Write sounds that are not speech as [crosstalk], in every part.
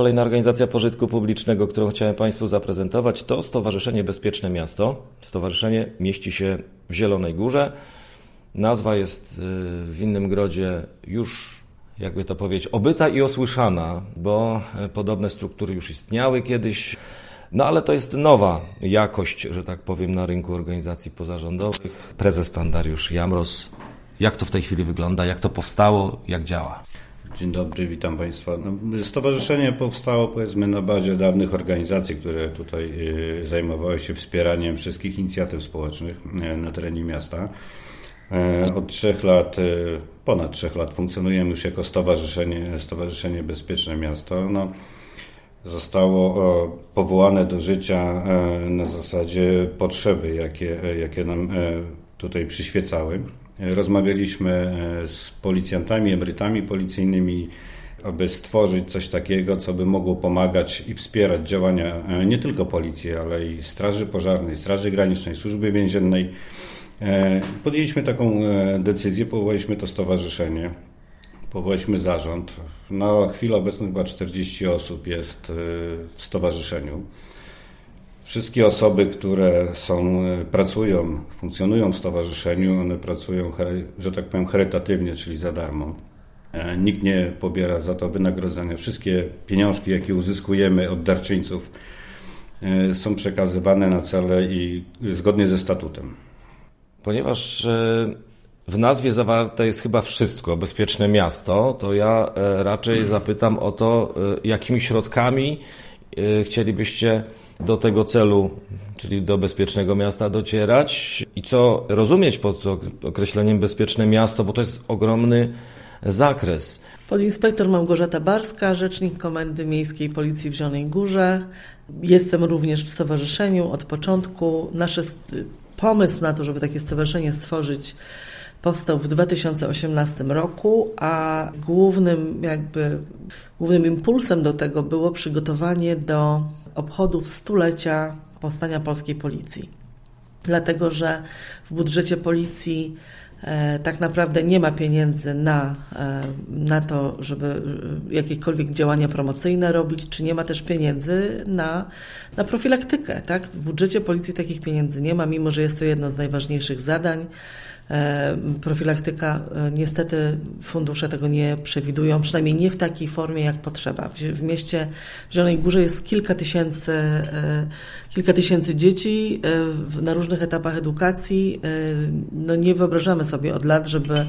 Kolejna organizacja pożytku publicznego, którą chciałem Państwu zaprezentować, to Stowarzyszenie Bezpieczne Miasto. Stowarzyszenie mieści się w Zielonej Górze. Nazwa jest y, w innym grodzie już, jakby to powiedzieć, obyta i osłyszana, bo e, podobne struktury już istniały kiedyś. No ale to jest nowa jakość, że tak powiem, na rynku organizacji pozarządowych. Prezes pan Dariusz Jamros. Jak to w tej chwili wygląda? Jak to powstało? Jak działa? Dzień dobry, witam Państwa. No, stowarzyszenie powstało powiedzmy na bazie dawnych organizacji, które tutaj y, zajmowały się wspieraniem wszystkich inicjatyw społecznych y, na terenie miasta. Y, od trzech lat, ponad trzech lat funkcjonujemy już jako stowarzyszenie, Stowarzyszenie Bezpieczne Miasto. No, zostało powołane do życia na zasadzie potrzeby, jakie, jakie nam tutaj przyświecały. Rozmawialiśmy e, z policjantami, emerytami policyjnymi, aby stworzyć coś takiego, co by mogło pomagać i wspierać działania e, nie tylko policji, ale i Straży Pożarnej, Straży Granicznej, Służby Więziennej. E, podjęliśmy taką decyzję, powołaliśmy to stowarzyszenie, powołaliśmy zarząd. Na chwilę obecną chyba 40 osób jest w stowarzyszeniu. Wszystkie osoby, które są, e, pracują, funkcjonują w stowarzyszeniu, one pracują, że tak powiem, charytatywnie, czyli za darmo. E, nikt nie pobiera za to wynagrodzenia. Wszystkie pieniążki, jakie uzyskujemy od darczyńców, e, są przekazywane na cele i zgodnie ze statutem. Ponieważ w nazwie zawarte jest chyba wszystko, bezpieczne miasto, to ja raczej zapytam o to, jakimi środkami chcielibyście do tego celu, czyli do bezpiecznego miasta docierać i co rozumieć pod określeniem bezpieczne miasto, bo to jest ogromny zakres. Podinspektor Małgorzata Barska, rzecznik Komendy Miejskiej Policji w Zielonej Górze. Jestem również w stowarzyszeniu od początku. Nasz pomysł na to, żeby takie stowarzyszenie stworzyć, powstał w 2018 roku, a głównym jakby głównym impulsem do tego było przygotowanie do obchodów stulecia powstania polskiej policji. Dlatego, że w budżecie policji e, tak naprawdę nie ma pieniędzy na, e, na to, żeby e, jakiekolwiek działania promocyjne robić, czy nie ma też pieniędzy na, na profilaktykę. Tak? W budżecie policji takich pieniędzy nie ma, mimo że jest to jedno z najważniejszych zadań. E, profilaktyka, e, niestety fundusze tego nie przewidują, przynajmniej nie w takiej formie, jak potrzeba. W mieście w Zielonej Górze jest kilka tysięcy, e, kilka tysięcy dzieci na różnych etapach edukacji. No nie wyobrażamy sobie od lat, żeby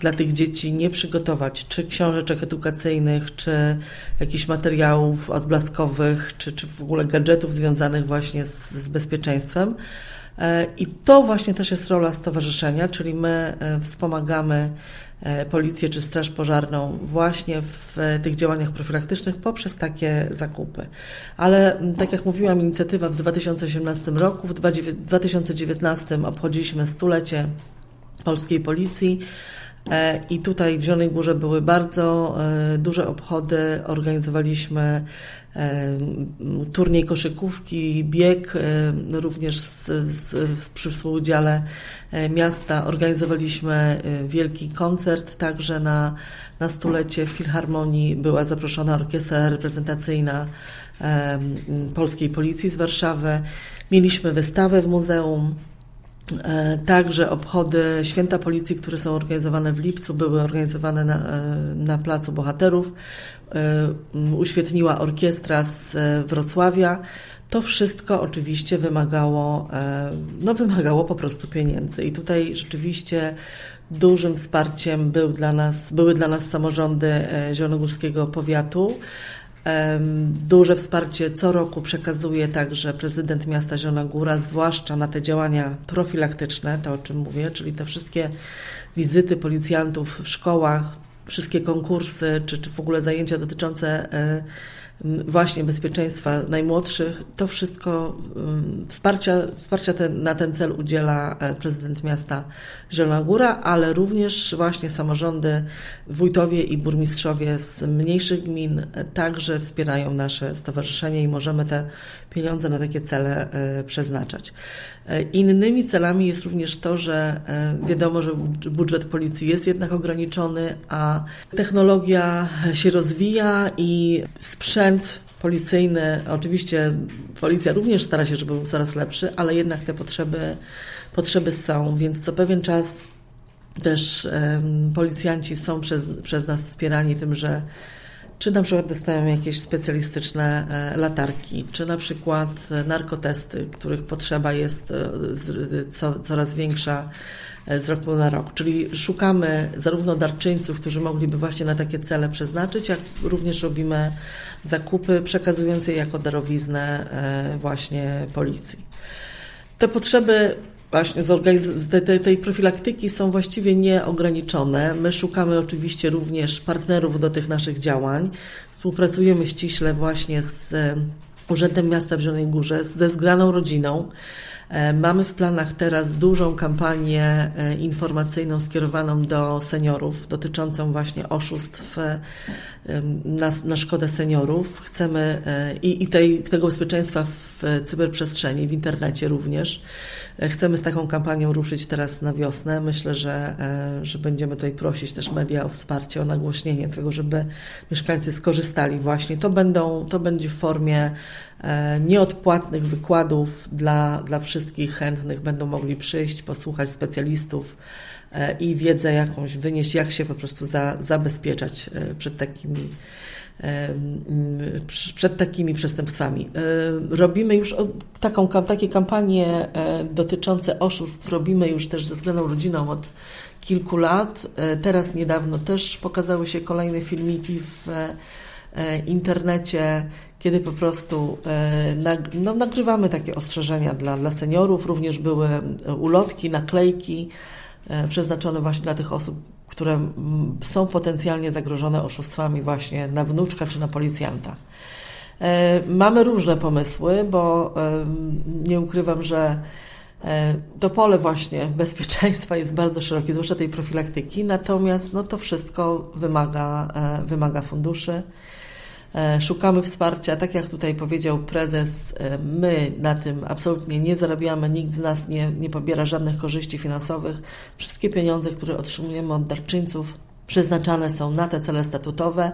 dla tych dzieci nie przygotować czy książeczek edukacyjnych, czy jakichś materiałów odblaskowych, czy, czy w ogóle gadżetów związanych właśnie z, z bezpieczeństwem. E, I to właśnie też jest rola stowarzyszenia, czyli my e, wspomagamy e, policję czy straż pożarną właśnie w tych działaniach profilaktycznych poprzez takie zakupy. Ale tak jak mówiłam, inicjatywa w 2018 roku, w 2019 obchodziliśmy stulecie polskiej policji. I tutaj w Zielonej Górze były bardzo duże obchody. Organizowaliśmy turniej koszykówki, bieg, również z, z, przy współudziale e, miasta organizowaliśmy e, wielki koncert, także na, na stulecie Filharmonii była zaproszona orkiestra reprezentacyjna Polskiej Policji z Warszawy. Mieliśmy wystawę w muzeum, także obchody Święta Policji, które są organizowane w lipcu, były organizowane na, e, na Placu Bohaterów. E, uświetniła orkiestra z Wrocławia. To wszystko oczywiście wymagało, no wymagało po prostu pieniędzy. I tutaj rzeczywiście dużym wsparciem był dla nas, były dla nas samorządy Zielonogórskiego Powiatu. Duże wsparcie co roku przekazuje także prezydent miasta Zielona Góra, zwłaszcza na te działania profilaktyczne, to o czym mówię, czyli te wszystkie wizyty policjantów w szkołach, wszystkie konkursy, czy, czy w ogóle zajęcia dotyczące e, właśnie bezpieczeństwa najmłodszych, to wszystko wsparcia, wsparcia ten, na ten cel udziela e, prezydent miasta Zielona Góra, ale również właśnie samorządy, wójtowie i burmistrzowie z mniejszych gmin e, także wspierają nasze stowarzyszenie i możemy te pieniądze na takie cele e, przeznaczać. Innymi celami jest również to, że wiadomo, że budżet policji jest jednak ograniczony, a technologia się rozwija i sprzęt sprzęt policyjny, oczywiście policja również stara się, żeby był coraz lepszy, ale jednak te potrzeby, potrzeby są, więc co pewien czas też um, policjanci są przez, przez nas wspierani tym, że czy na przykład dostają jakieś specjalistyczne e, latarki, czy na przykład narkotesty, których potrzeba jest e, coraz większa e, z roku na rok. Czyli szukamy zarówno darczyńców, którzy mogliby właśnie na takie cele przeznaczyć, jak również robimy zakupy przekazując je jako darowiznę właśnie policji. Te potrzeby właśnie tej, tej profilaktyki są właściwie nieograniczone. My szukamy oczywiście również partnerów do tych naszych działań. Współpracujemy ściśle właśnie z e, Urzędem Miasta w Zielonej Górze, ze zgraną rodziną. E, mamy w planach teraz dużą kampanię e, informacyjną skierowaną do seniorów, dotyczącą właśnie oszustw na, na szkodę seniorów. Chcemy i, i tej, tego bezpieczeństwa w cyberprzestrzeni, w internecie również. Chcemy z taką kampanią ruszyć teraz na wiosnę. Myślę, że, e, że będziemy tutaj prosić też media o wsparcie, o nagłośnienie tego, żeby mieszkańcy skorzystali właśnie. To, będą, to będzie w formie e, nieodpłatnych wykładów dla, dla wszystkich chętnych. Będą mogli przyjść, posłuchać specjalistów e, i wiedzę jakąś wynieść, jak się po prostu za, zabezpieczać przed takimi przed takimi przestępstwami. Robimy już taką, takie kampanie e, dotyczące oszustw, robimy już też ze względną rodziną od kilku lat. E, teraz niedawno też pokazały się kolejne filmiki w e, internecie, kiedy po prostu no, nagrywamy takie ostrzeżenia dla, dla seniorów. Również były ulotki, naklejki przeznaczone właśnie dla tych osób, które są potencjalnie zagrożone oszustwami właśnie na wnuczka czy na policjanta. E, mamy różne pomysły, bo nie ukrywam, że e, to pole właśnie [laughs] bezpieczeństwa jest bardzo szerokie, zwłaszcza tej profilaktyki, natomiast no, to wszystko wymaga, e, wymaga funduszy. E, szukamy wsparcia. Tak jak tutaj powiedział prezes, e, my na tym absolutnie nie zarabiamy, nikt z nas nie, nie pobiera żadnych korzyści finansowych. Wszystkie pieniądze, które otrzymujemy od darczyńców, przeznaczane są na te cele statutowe.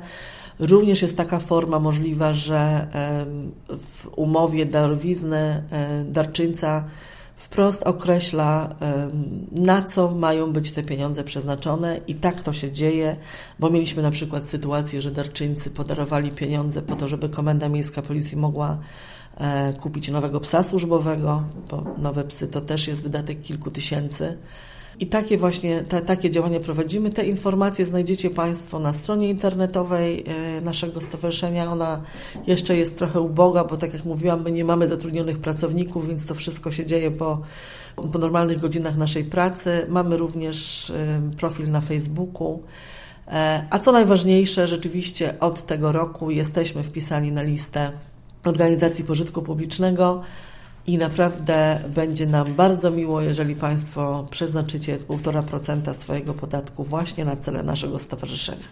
Również jest taka forma możliwa, że w umowie darowizny e, darczyńca wprost określa, na co mają być te pieniądze przeznaczone i tak to się dzieje, bo mieliśmy na przykład sytuację, że darczyńcy podarowali pieniądze po to, żeby Komenda Miejska Policji mogła e, kupić nowego psa służbowego, bo nowe psy to też jest wydatek kilku tysięcy. I takie właśnie, te, takie działania prowadzimy. Te informacje znajdziecie Państwo na stronie internetowej e, naszego stowarzyszenia. Ona jeszcze jest trochę uboga, bo tak jak mówiłam, my nie mamy zatrudnionych pracowników, więc to wszystko się dzieje po, po normalnych godzinach naszej pracy. Mamy również e, profil na Facebooku. E, a co najważniejsze, rzeczywiście od tego roku jesteśmy wpisani na listę organizacji pożytku publicznego. I naprawdę będzie nam bardzo miło, jeżeli Państwo przeznaczycie 1,5% swojego podatku właśnie na cele naszego stowarzyszenia.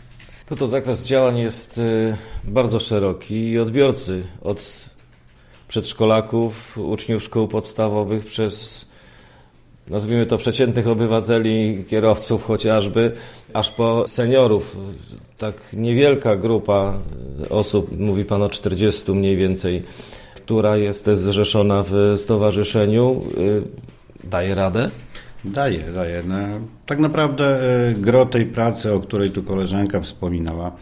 To to zakres działań jest y, bardzo szeroki i odbiorcy od przedszkolaków, uczniów szkół podstawowych przez nazwijmy to przeciętnych obywateli, kierowców chociażby, aż po seniorów. Tak niewielka grupa osób, mówi Pan o 40 mniej więcej która jest zrzeszona w stowarzyszeniu, y, daje radę? Daje, daje. No, tak naprawdę y, gro tej pracy, o której tu koleżanka wspominała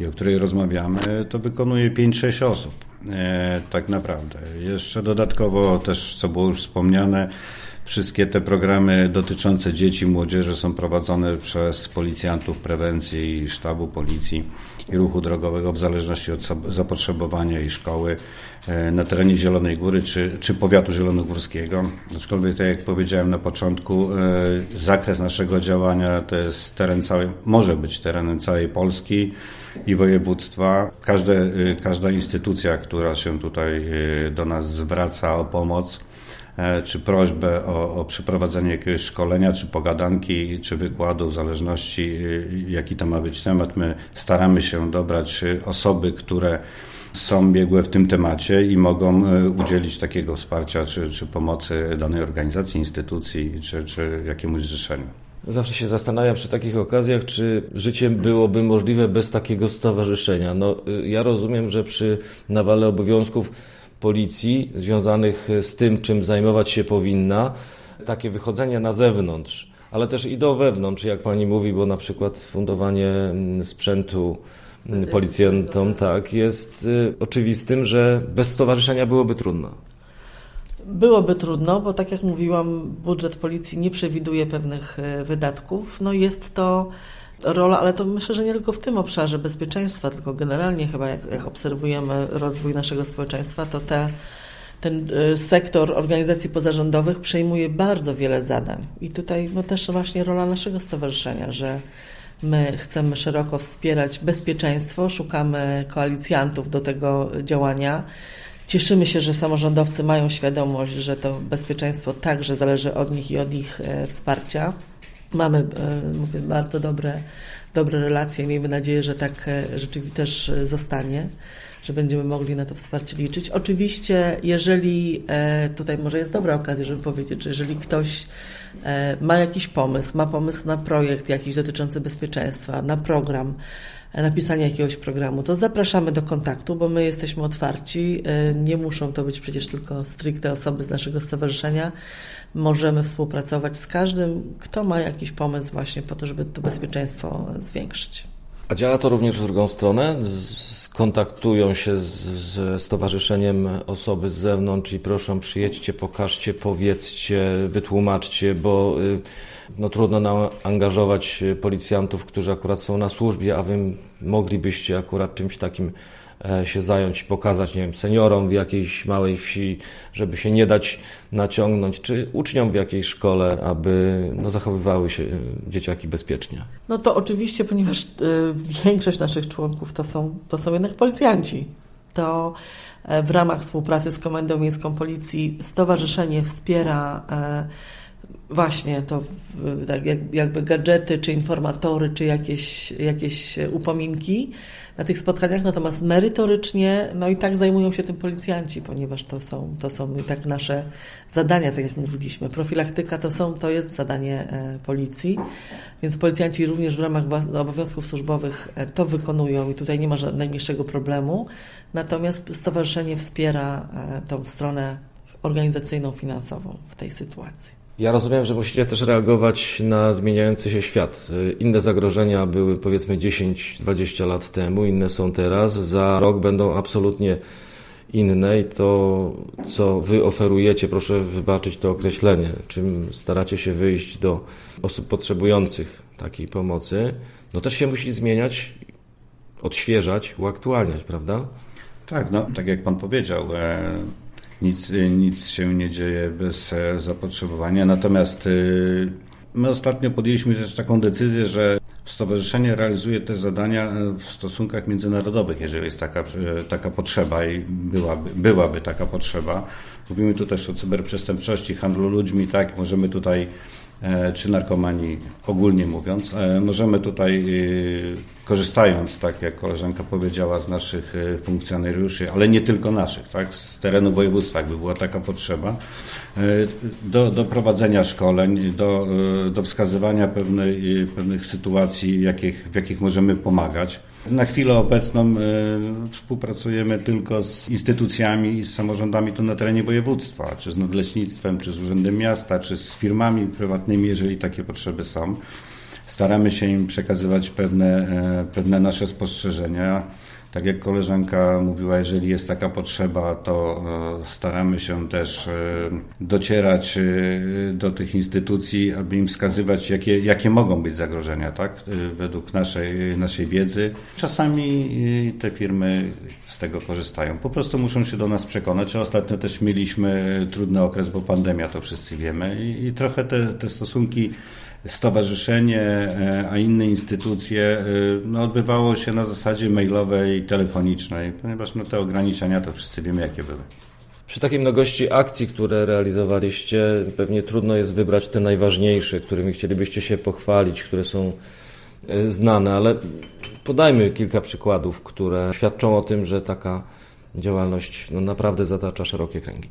i o której rozmawiamy, to wykonuje 5-6 osób. E, tak naprawdę. Jeszcze dodatkowo też, co było już wspomniane, Wszystkie te programy dotyczące dzieci i młodzieży są prowadzone przez policjantów prewencji i sztabu policji i ruchu drogowego w zależności od zapotrzebowania i szkoły e, na terenie Zielonej Góry czy, czy powiatu zielonogórskiego. Aczkolwiek, tak jak powiedziałem na początku, e, zakres naszego działania to jest teren całej, może być terenem całej Polski i województwa. Każde, e, każda instytucja, która się tutaj do nas zwraca o pomoc, czy prośbę o, o przeprowadzenie jakiegoś szkolenia, czy pogadanki, czy wykładu, w zależności y, jaki to ma być temat. My staramy się dobrać osoby, które są biegłe w tym temacie i mogą y, udzielić takiego wsparcia czy, czy pomocy danej organizacji, instytucji czy, czy jakiemuś zrzeszeniu. Zawsze się zastanawiam przy takich okazjach, czy życie byłoby możliwe bez takiego stowarzyszenia. No, y, ja rozumiem, że przy nawale obowiązków policji związanych z tym, czym zajmować się powinna, takie wychodzenie na zewnątrz, ale też i do wewnątrz, jak pani mówi, bo na przykład fundowanie mm, sprzętu mm, policjantom, tak, jest y, oczywistym, że bez stowarzyszenia byłoby trudno. Byłoby trudno, bo tak jak mówiłam, budżet policji nie przewiduje pewnych e, wydatków. No jest to rola, ale to myślę, że nie tylko w tym obszarze bezpieczeństwa, tylko generalnie chyba jak, jak obserwujemy rozwój naszego społeczeństwa, to te, ten e, sektor organizacji pozarządowych przejmuje bardzo wiele zadań. I tutaj no, też właśnie rola naszego stowarzyszenia, że my chcemy szeroko wspierać bezpieczeństwo, szukamy koalicjantów do tego działania. Cieszymy się, że samorządowcy mają świadomość, że to bezpieczeństwo także zależy od nich i od ich e, wsparcia. Mamy, e, mówię, bardzo dobre, dobre relacje miejmy nadzieję, że tak e, rzeczywiście też zostanie, że będziemy mogli na to wsparcie liczyć. Oczywiście, jeżeli tutaj może jest dobra okazja, żeby powiedzieć, że jeżeli ktoś ma jakiś pomysł, ma pomysł na projekt jakiś dotyczący bezpieczeństwa, na program, napisania jakiegoś programu, to zapraszamy do kontaktu, bo my jesteśmy otwarci. E, nie muszą to być przecież tylko stricte osoby z naszego stowarzyszenia. Możemy współpracować z każdym, kto ma jakiś pomysł właśnie po to, żeby to bezpieczeństwo zwiększyć. A działa to również w drugą stronę? Skontaktują się z, z stowarzyszeniem osoby z zewnątrz i proszą przyjedźcie, pokażcie, powiedzcie, wytłumaczcie, bo y, no, trudno nam angażować policjantów, którzy akurat są na służbie, a wy moglibyście akurat czymś takim e, się zająć pokazać, nie wiem, seniorom w jakiejś małej wsi, żeby się nie dać naciągnąć, czy uczniom w jakiejś szkole, aby no, zachowywały się e, dzieciaki bezpiecznie. No to oczywiście, ponieważ y, większość naszych członków to są, to są jednak policjanci, to w ramach współpracy z Komendą Miejską Policji stowarzyszenie wspiera y, właśnie to tak jakby gadżety, czy informatory, czy jakieś, jakieś upominki na tych spotkaniach, natomiast merytorycznie, no i tak zajmują się tym policjanci, ponieważ to są, to są tak nasze zadania, tak jak mówiliśmy. Profilaktyka to są, to jest zadanie e, policji, więc policjanci również w ramach obowiązków służbowych e, to wykonują i tutaj nie ma najmniejszego problemu. Natomiast stowarzyszenie wspiera e, tą stronę organizacyjną, finansową w tej sytuacji. Ja rozumiem, że musicie też reagować na zmieniający się świat. Inne zagrożenia były powiedzmy 10-20 lat temu, inne są teraz. Za rok będą absolutnie inne i to, co wy oferujecie, proszę wybaczyć to określenie, czym staracie się wyjść do osób potrzebujących takiej pomocy, no też się musi zmieniać, odświeżać, uaktualniać, prawda? Tak, no tak jak pan powiedział, e, nic, nic się nie dzieje bez e, zapotrzebowania. Natomiast e, my ostatnio podjęliśmy też taką decyzję, że stowarzyszenie realizuje te zadania e, w stosunkach międzynarodowych, jeżeli jest taka, taka potrzeba i byłaby, byłaby taka potrzeba. Mówimy tu też o cyberprzestępczości, handlu ludźmi, tak, możemy tutaj czy narkomanii ogólnie mówiąc. E, możemy tutaj, e, korzystając, tak jak koleżanka powiedziała, z naszych funkcjonariuszy, ale nie tylko naszych, tak, z terenu województwa, jakby była taka potrzeba, do, do prowadzenia szkoleń, do, do wskazywania pewnej, pewnych sytuacji, jakich, w jakich możemy pomagać. Na chwilę obecną współpracujemy tylko z instytucjami i z samorządami tu na terenie województwa, czy z nadleśnictwem, czy z Urzędem Miasta, czy z firmami prywatnymi, prywatnymi, jeżeli takie potrzeby są. Staramy się im przekazywać pewne, e, pewne nasze spostrzeżenia. Tak jak koleżanka mówiła, jeżeli jest taka potrzeba, to e, staramy się też e, docierać do tych instytucji, aby im wskazywać, jakie, jakie mogą być zagrożenia, tak? według naszej, naszej wiedzy. Czasami te firmy z tego korzystają. Po prostu muszą się do nas przekonać. Ostatnio też mieliśmy trudny okres, bo pandemia, to wszyscy wiemy i, i trochę te, te stosunki stowarzyszenie, e, a inne instytucje e, no, odbywało się na zasadzie mailowej i telefonicznej, ponieważ no, te ograniczenia to wszyscy wiemy, jakie były. Przy takiej mnogości akcji, które realizowaliście, pewnie trudno jest wybrać te najważniejsze, którymi chcielibyście się pochwalić, które są e, znane, ale podajmy kilka przykładów, które świadczą o tym, że taka działalność no, naprawdę zatacza szerokie kręgi.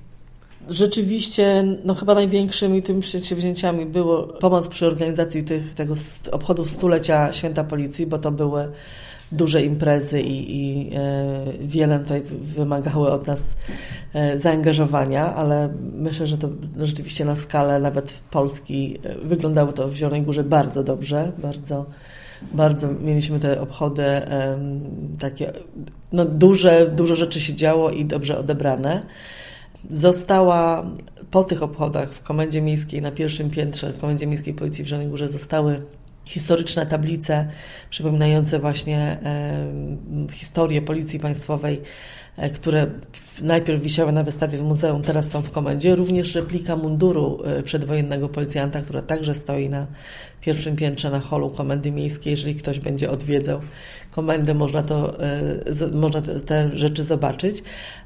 Rzeczywiście, no chyba największymi tymi przedsięwzięciami było pomoc przy organizacji tych, tego obchodów stulecia Święta Policji, bo to były duże imprezy i, i e, wiele tutaj wymagały od nas e, zaangażowania, ale myślę, że to rzeczywiście na skalę nawet Polski e, wyglądało to w Zielonej Górze bardzo dobrze, bardzo bardzo mieliśmy te obchody takie, no duże, dużo rzeczy się działo i dobrze odebrane. Została po tych obchodach w Komendzie Miejskiej na pierwszym piętrze, w Komendzie Miejskiej Policji w Zielonej Górze zostały historyczne tablice przypominające właśnie e, historię Policji Państwowej, e, które najpierw wisiały na wystawie w muzeum, teraz są w komendzie. Również replika munduru e, przedwojennego policjanta, która także stoi na pierwszym piętrze na holu Komendy Miejskiej. Jeżeli ktoś będzie odwiedzał komendę, można, to, można te rzeczy zobaczyć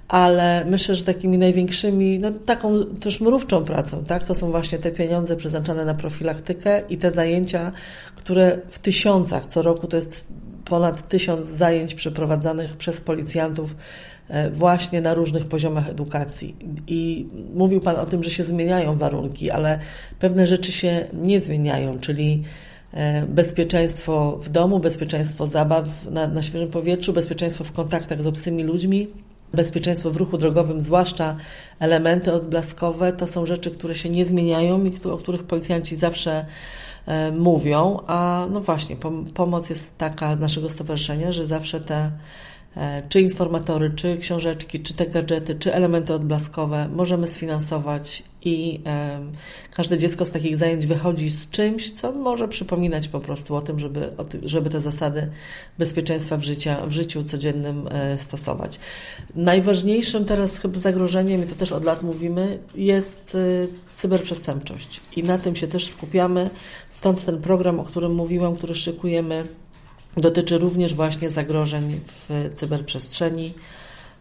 ale myślę, że takimi największymi, no taką też mrówczą pracą, tak, to są właśnie te pieniądze przeznaczone na profilaktykę i te zajęcia, które w tysiącach, co roku to jest ponad tysiąc zajęć przeprowadzanych przez policjantów e, właśnie na różnych poziomach edukacji. I mówił Pan o tym, że się zmieniają warunki, ale pewne rzeczy się nie zmieniają, czyli e, bezpieczeństwo w domu, bezpieczeństwo zabaw na, na świeżym powietrzu, bezpieczeństwo w kontaktach z obcymi ludźmi, bezpieczeństwo w ruchu drogowym, zwłaszcza elementy odblaskowe, to są rzeczy, które się nie zmieniają i o których policjanci zawsze e, mówią, a no właśnie, pomoc jest taka naszego stowarzyszenia, że zawsze te czy informatory, czy książeczki, czy te gadżety, czy elementy odblaskowe możemy sfinansować i e, każde dziecko z takich zajęć wychodzi z czymś, co może przypominać po prostu o tym, żeby, żeby te zasady bezpieczeństwa w, życia, w życiu codziennym e, stosować. Najważniejszym teraz chyba zagrożeniem, i to też od lat mówimy, jest cyberprzestępczość. I na tym się też skupiamy. Stąd ten program, o którym mówiłam, który szykujemy dotyczy również właśnie zagrożeń w cyberprzestrzeni.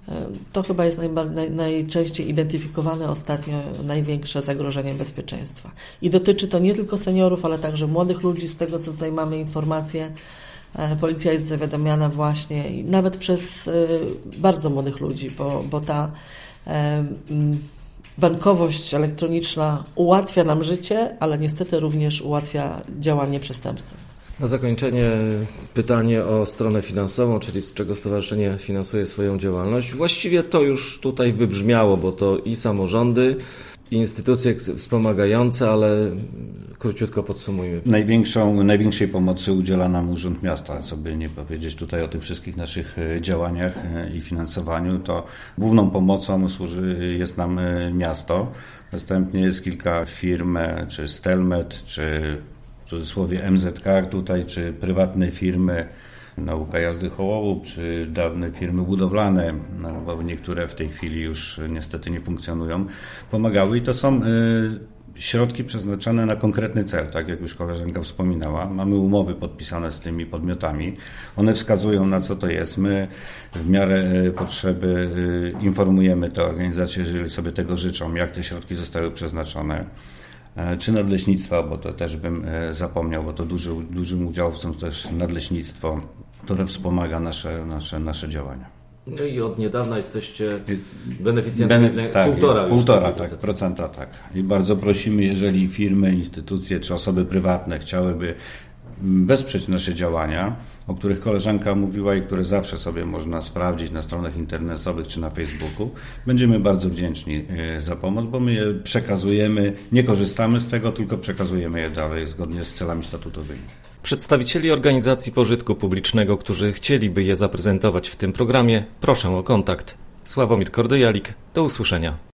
E, to chyba jest naj, najczęściej identyfikowane ostatnio największe zagrożenie bezpieczeństwa. I dotyczy to nie tylko seniorów, ale także młodych ludzi. Z tego, co tutaj mamy informacje, e, policja jest zawiadamiana właśnie nawet przez e, bardzo młodych ludzi, bo, bo ta bankowość elektroniczna ułatwia nam życie, ale niestety również ułatwia działanie przestępcy. Na zakończenie pytanie o stronę finansową, czyli z czego stowarzyszenie finansuje swoją działalność. Właściwie to już tutaj wybrzmiało, bo to i samorządy, i instytucje wspomagające, ale króciutko podsumujmy. Największą, największej pomocy udziela nam Urząd Miasta, co by nie powiedzieć tutaj o tych wszystkich naszych e, działaniach e, i finansowaniu, to główną pomocą służy, jest nam e, miasto. Następnie jest kilka firm, czy Stelmet, czy cudzysłowie MZK tutaj, czy prywatne firmy, nauka jazdy hołowu, czy dawne firmy budowlane, no, bo niektóre w tej chwili już niestety nie funkcjonują, pomagały i to są y, środki przeznaczone na konkretny cel, tak jak już koleżanka wspominała. Mamy umowy podpisane z tymi podmiotami. One wskazują na co to jest. My w miarę y, potrzeby y, informujemy te organizacje, jeżeli sobie tego życzą, jak te środki zostały przeznaczone. E, czy nadleśnictwa, bo to też bym e, zapomniał, bo to duży, dużym udziałowcem też nadleśnictwo, które wspomaga nasze, nasze, nasze działania. No i od niedawna jesteście beneficjentem Bene, tak, półtora, półtora tak, procenta tak. I bardzo prosimy, jeżeli firmy, instytucje czy osoby prywatne chciałyby wesprzeć nasze działania, o których koleżanka mówiła i które zawsze sobie można sprawdzić na stronach internetowych czy na Facebooku. Będziemy bardzo wdzięczni e, za pomoc, bo my je przekazujemy, nie korzystamy z tego, tylko przekazujemy je dalej zgodnie z celami statutowymi. Przedstawicieli organizacji pożytku publicznego, którzy chcieliby je zaprezentować w tym programie, proszę o kontakt. Sławomir Kordyjalik, do usłyszenia.